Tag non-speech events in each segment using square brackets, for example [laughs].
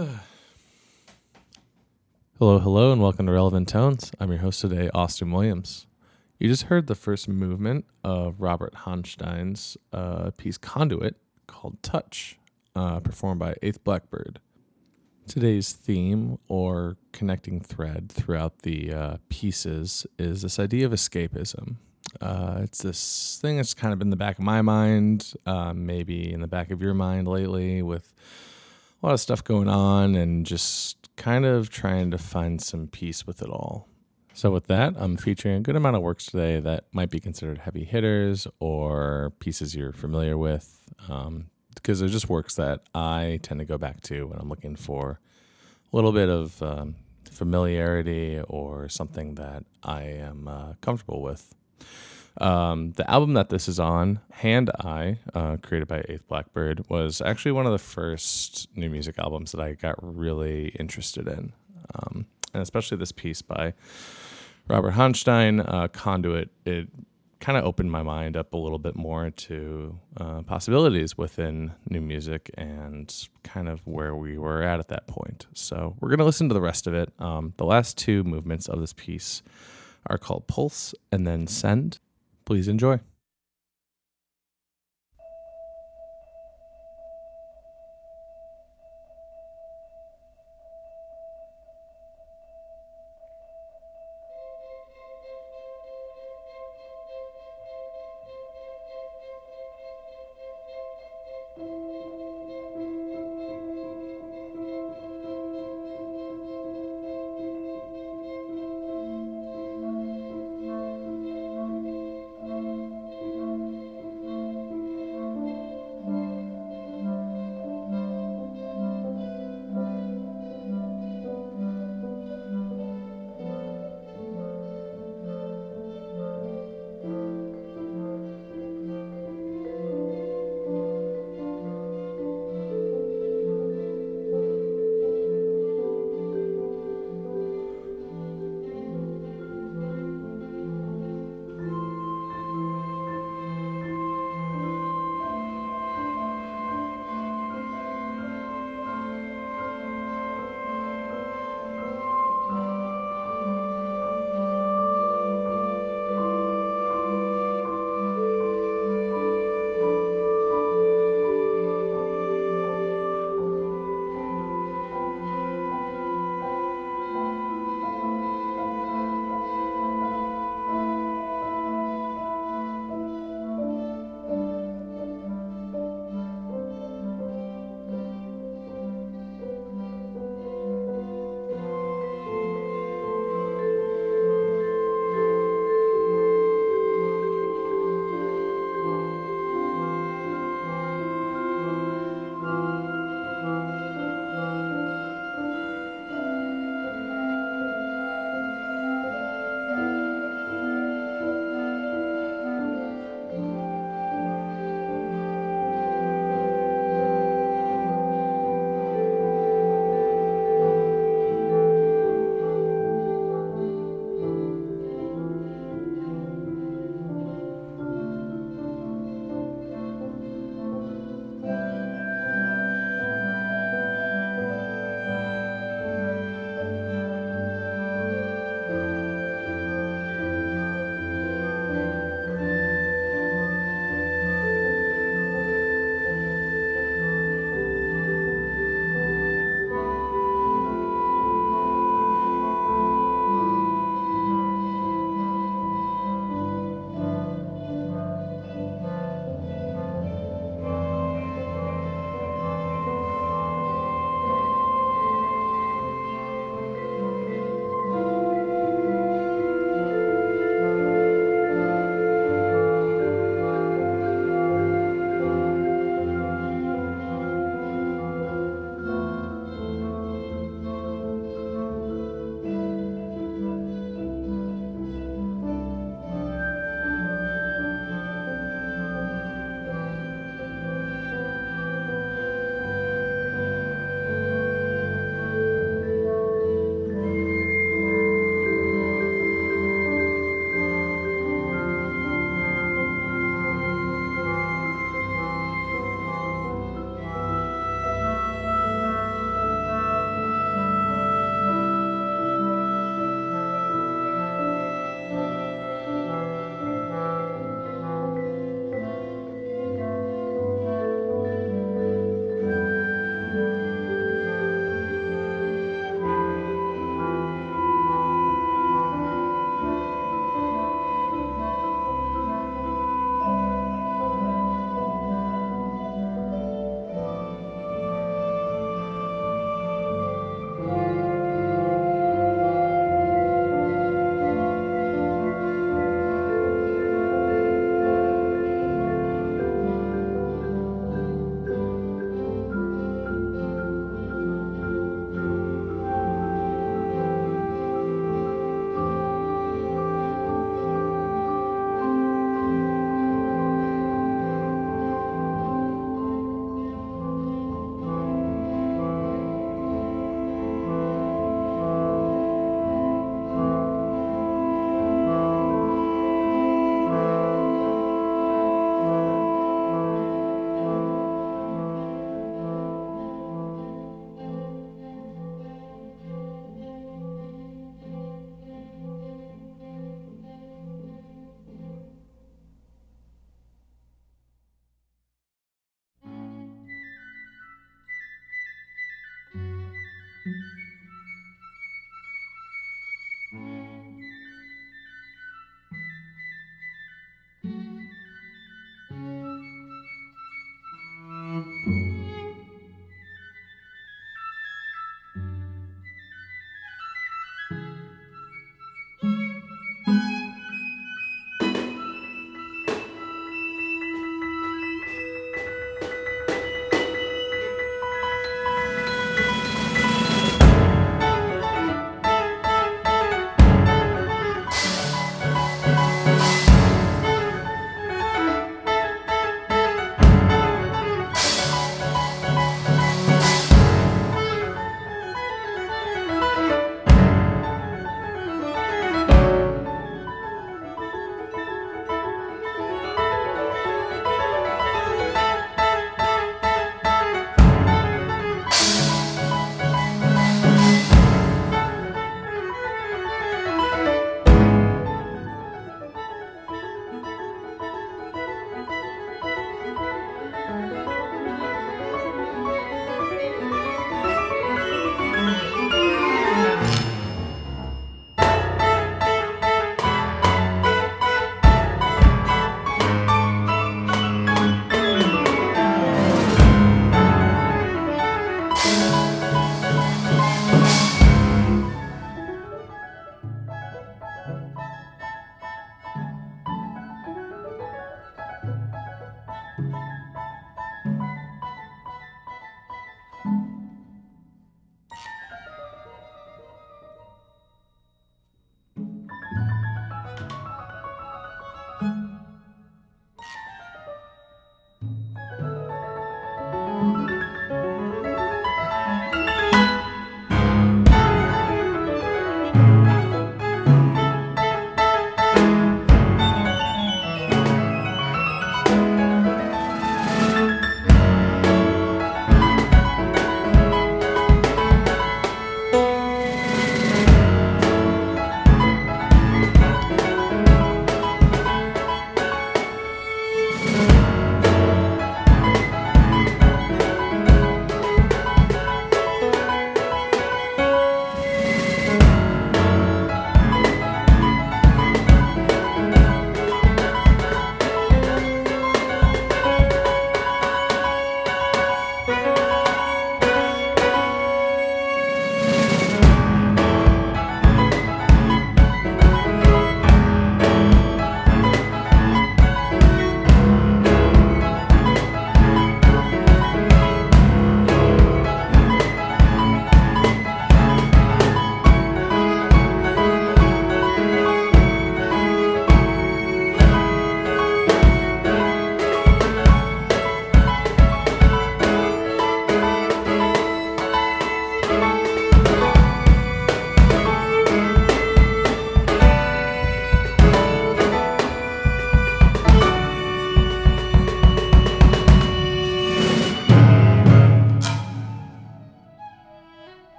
[sighs] Hello, hello, and welcome to Relevant Tones. I'm your host today, Austin Williams. You just heard the first movement of Robert Honstein's uh, piece Conduit called Touch, uh, performed by Eighth Blackbird. Today's theme or connecting thread throughout the uh, pieces is this idea of escapism. Uh, it's this thing that's kind of been in the back of my mind, uh, maybe in the back of your mind lately, with a lot of stuff going on and just kind of trying to find some peace with it all. So, with that, I'm featuring a good amount of works today that might be considered heavy hitters or pieces you're familiar with, um, because they're just works that I tend to go back to when I'm looking for a little bit of um, familiarity or something that I am uh, comfortable with. Um, the album that this is on, Hand Eye, uh, created by Eighth Blackbird, was actually one of the first new music albums that I got really interested in. Um, and especially this piece by Robert Honstein, uh, Conduit, it kind of opened my mind up a little bit more to uh, possibilities within new music and kind of where we were at at that point. So we're going to listen to the rest of it. Um, the last two movements of this piece are called Pulse and then Send. Please enjoy.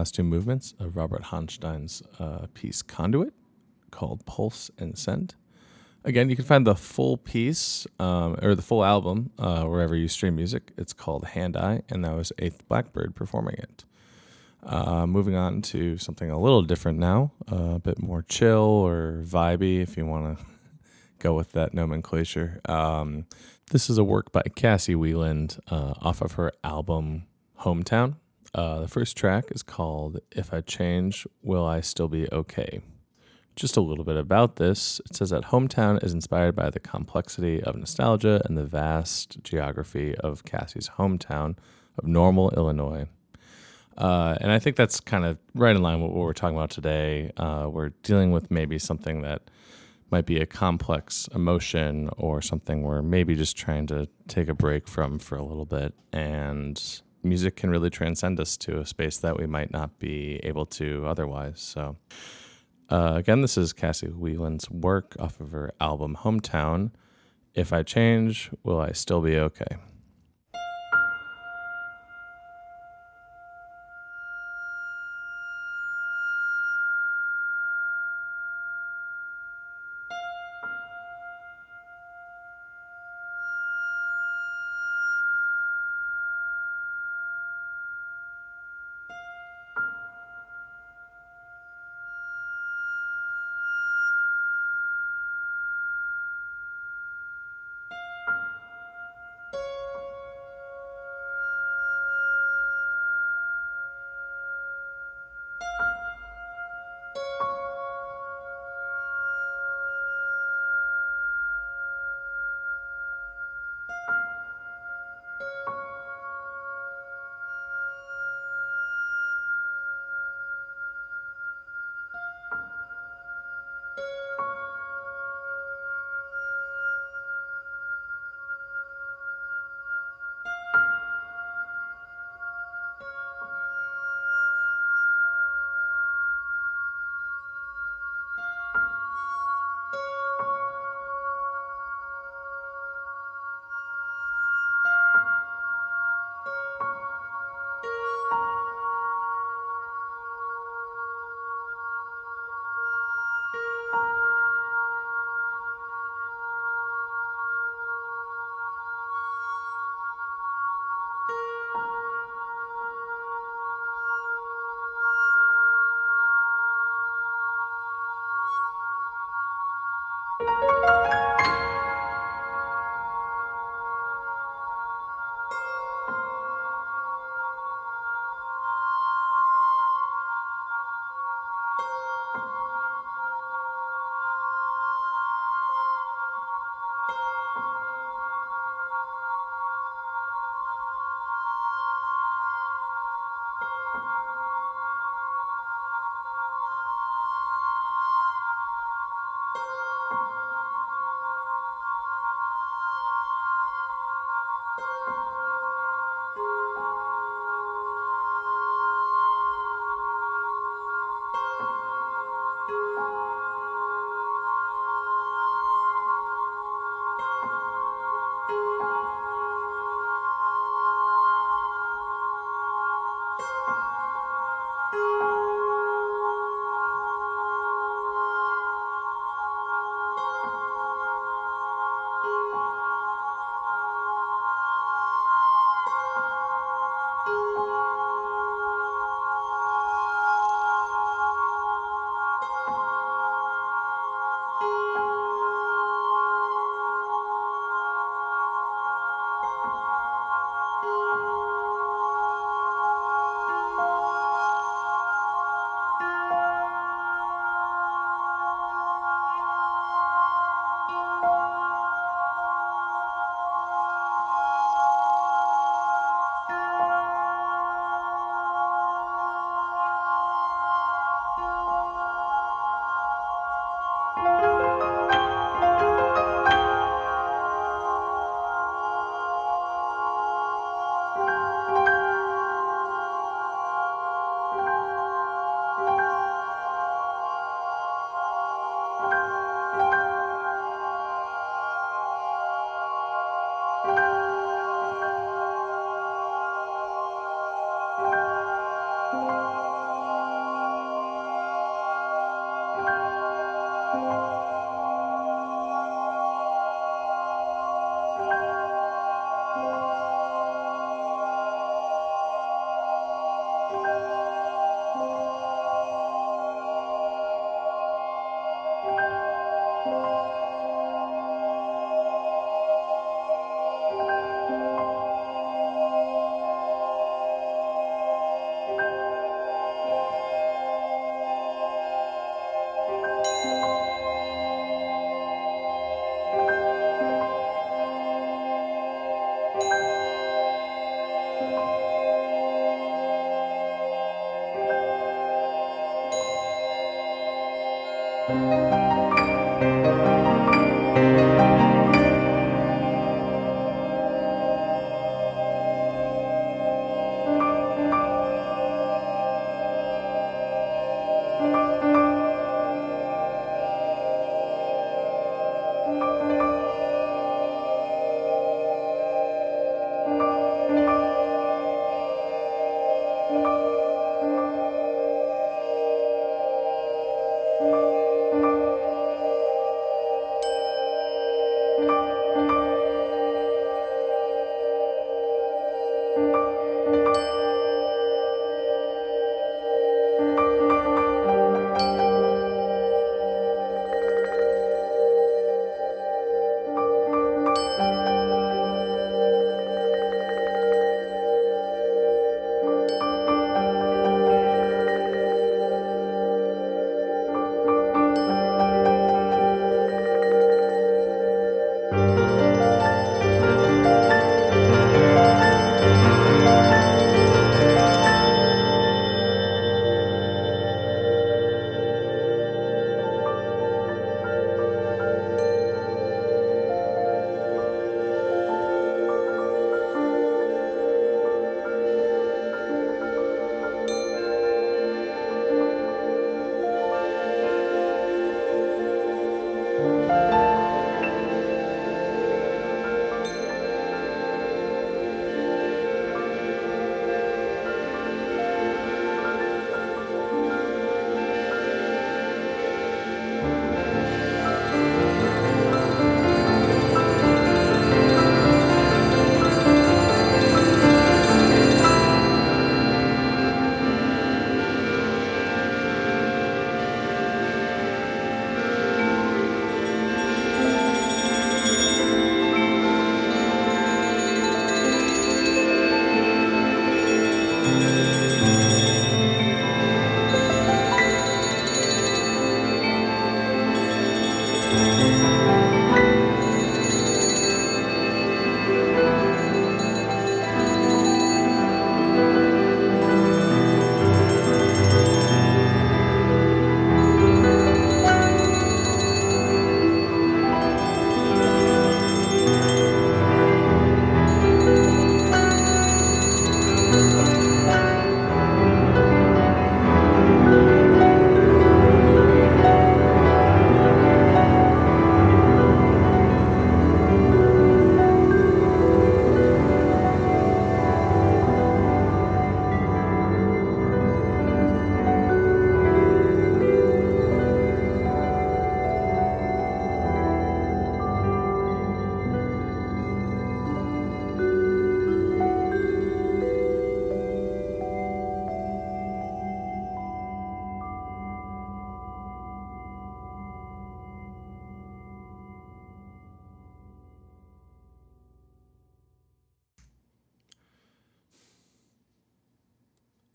Last two movements of Robert Honstein's uh, piece Conduit called Pulse and Send. Again, you can find the full piece um, or the full album uh, wherever you stream music. It's called Hand Eye, and that was Eighth Blackbird performing it. Uh, moving on to something a little different now, uh, a bit more chill or vibey if you want to [laughs] go with that nomenclature. Um, this is a work by Cassie Wieland uh, off of her album Hometown. Uh, the first track is called If I Change, Will I Still Be Okay? Just a little bit about this. It says that Hometown is inspired by the complexity of nostalgia and the vast geography of Cassie's hometown of Normal, Illinois. Uh, and I think that's kind of right in line with what we're talking about today. Uh, we're dealing with maybe something that might be a complex emotion or something we're maybe just trying to take a break from for a little bit. And music can really transcend us to a space that we might not be able to otherwise. So, uh, again, this is Cassie Wieland's work off of her album Hometown. If I change, will I still be okay?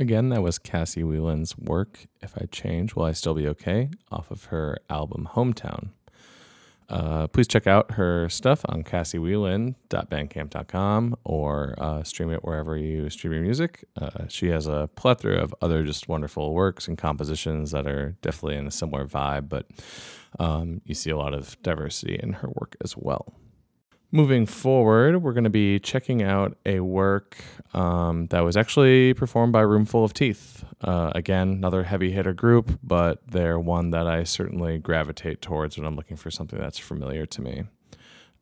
Again, that was Cassie Wieland's work, If I Change, Will I Still Be Okay, off of her album Hometown. Uh, please check out her stuff on cassiewieland.bandcamp.com or uh, stream it wherever you stream your music. Uh, she has a plethora of other just wonderful works and compositions that are definitely in a similar vibe, but um, you see a lot of diversity in her work as well. Moving forward, we're going to be checking out a work um, that was actually performed by Roomful of Teeth. Uh, again, another heavy hitter group, but they're one that I certainly gravitate towards when I'm looking for something that's familiar to me.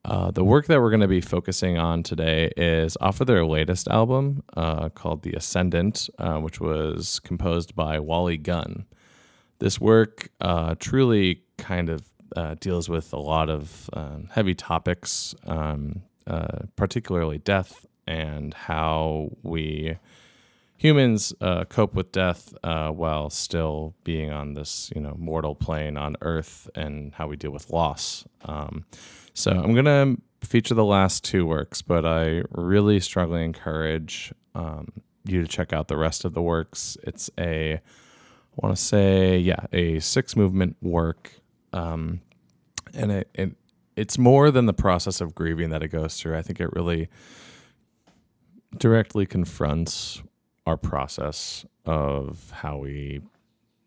Uh, the work that we're going to be focusing on today is off of their latest album uh, called The Ascendant, uh, which was composed by Wally Gunn. This work uh, truly kind of uh, deals with a lot of um, heavy topics, um, uh, particularly death and how we humans uh, cope with death uh, while still being on this you know mortal plane on Earth and how we deal with loss. Um, so I'm gonna feature the last two works, but I really strongly encourage um, you to check out the rest of the works. It's a I want to say, yeah, a six movement work um, and it, it it's more than the process of grieving that it goes through. I think it really directly confronts our process of how we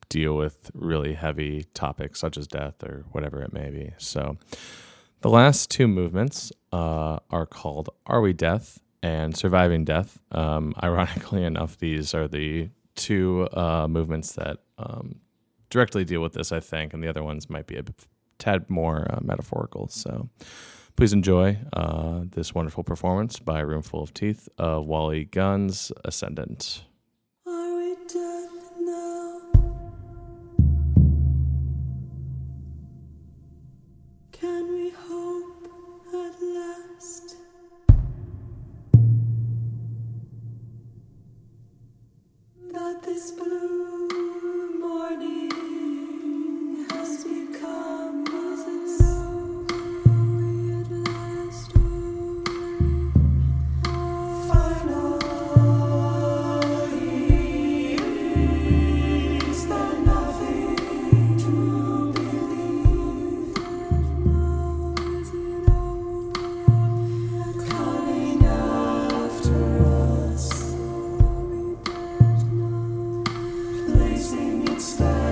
deal with really heavy topics such as death or whatever it may be. So, the last two movements uh, are called Are We Death and Surviving Death. Um, [laughs] ironically enough, these are the two uh, movements that um, directly deal with this, I think, and the other ones might be a tad more uh, metaphorical. So, please enjoy uh, this wonderful performance by Roomful of Teeth of Wally Gunn's Ascendant.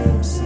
lives.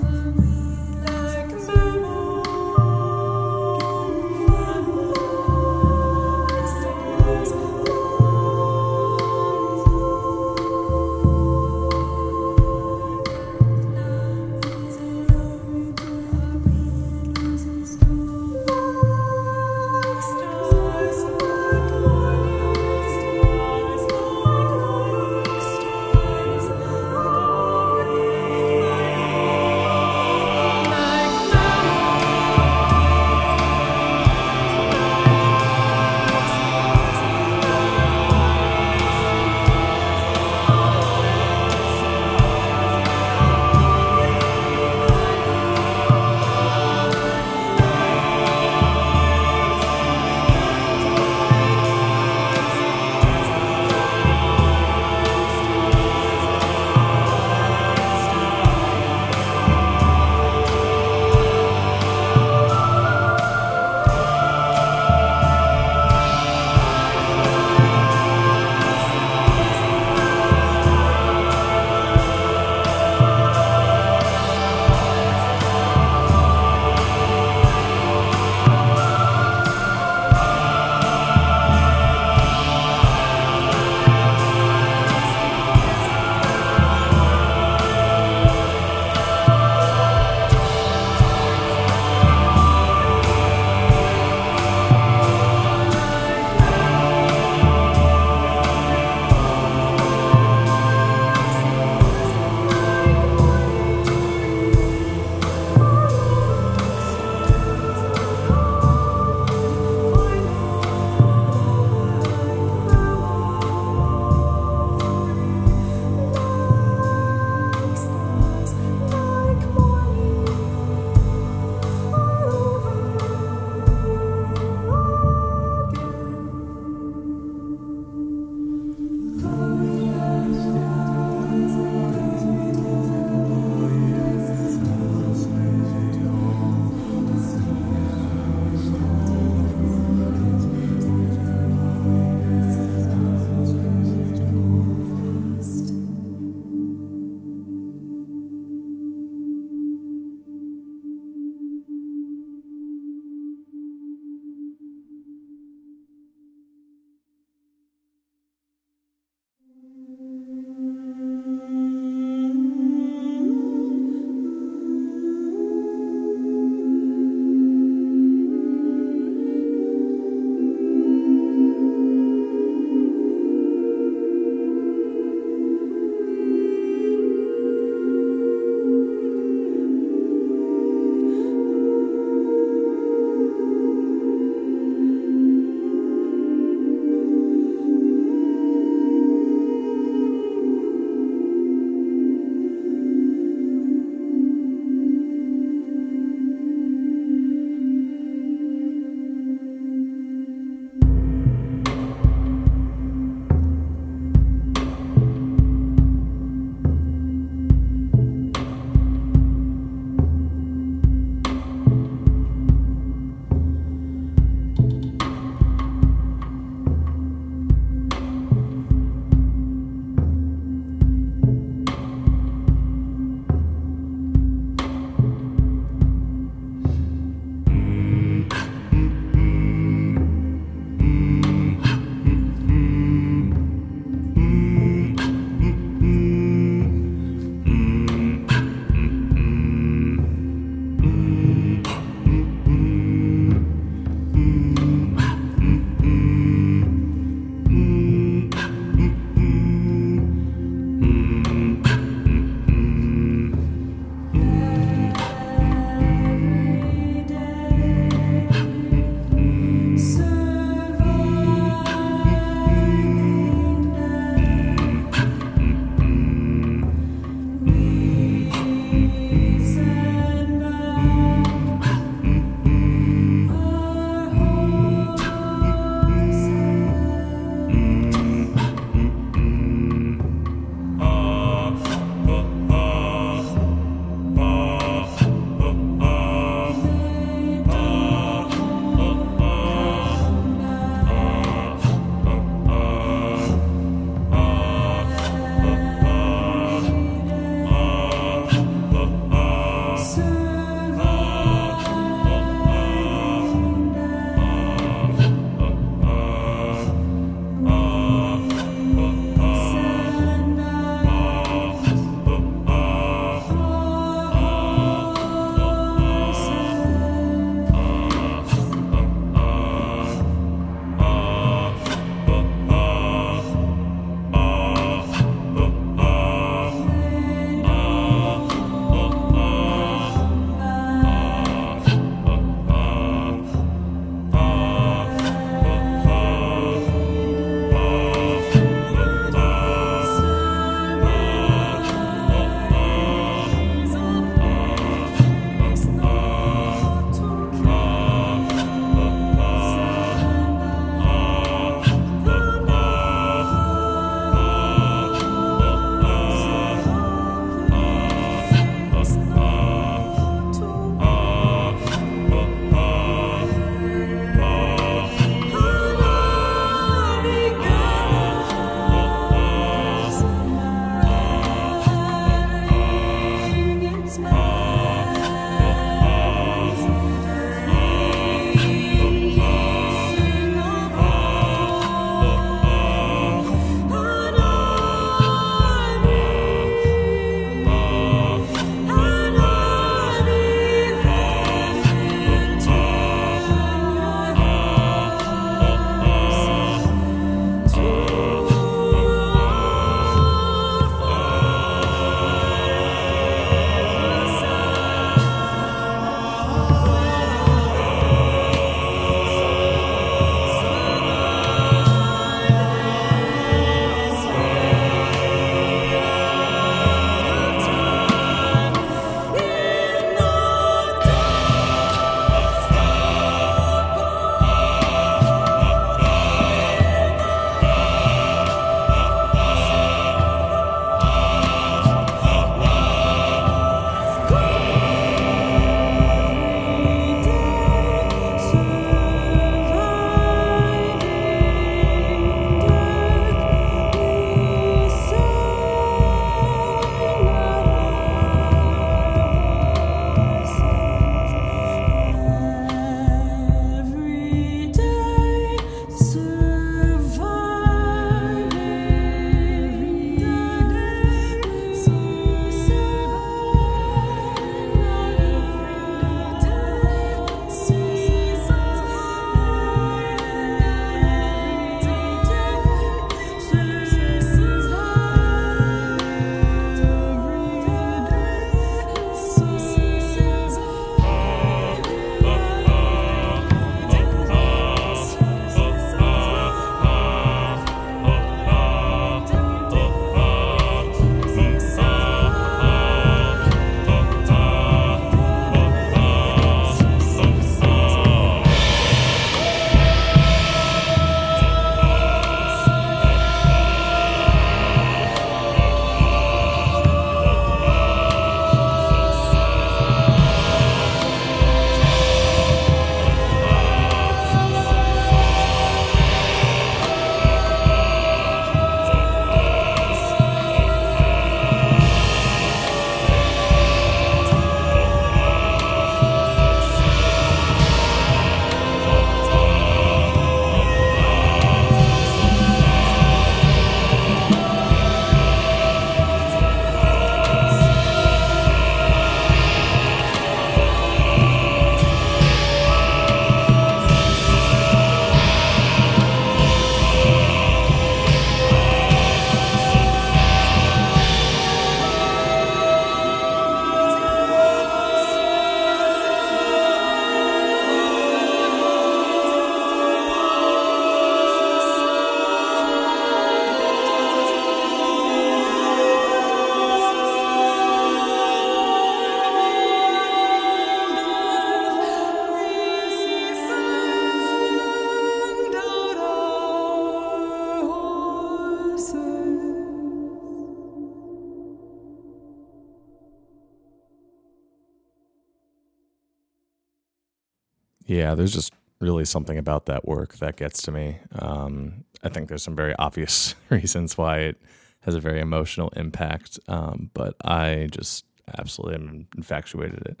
Yeah, there's just really something about that work that gets to me. Um, I think there's some very obvious [laughs] reasons why it has a very emotional impact, um, but I just absolutely am infatuated it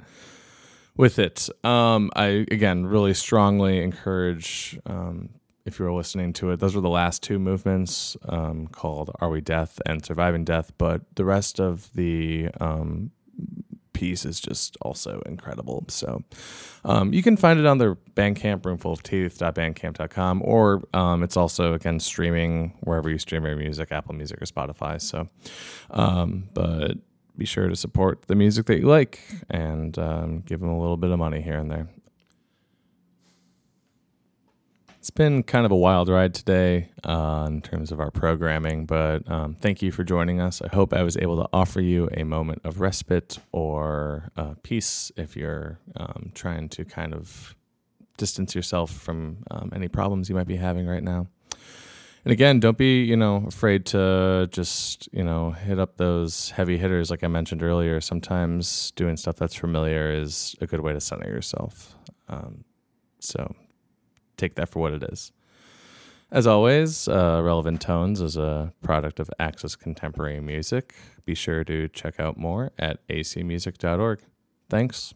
with it. Um, I again really strongly encourage um, if you were listening to it. Those were the last two movements um, called "Are We Death" and "Surviving Death," but the rest of the um, piece is just also incredible. So um, you can find it on their Bandcamp, roomfulofteeth.bandcamp.com, or um, it's also again streaming wherever you stream your music, Apple Music or Spotify. So, um, but be sure to support the music that you like and um, give them a little bit of money here and there. It's been kind of a wild ride today uh, in terms of our programming, but um, thank you for joining us. I hope I was able to offer you a moment of respite or uh, peace if you're um, trying to kind of distance yourself from um, any problems you might be having right now. And again, don't be, you know, afraid to just, you know, hit up those heavy hitters like I mentioned earlier. Sometimes doing stuff that's familiar is a good way to center yourself. Um, so take that for what it is. As always, uh, Relevant Tones is a product of Access Contemporary Music. Be sure to check out more at acmusic.org. Thanks.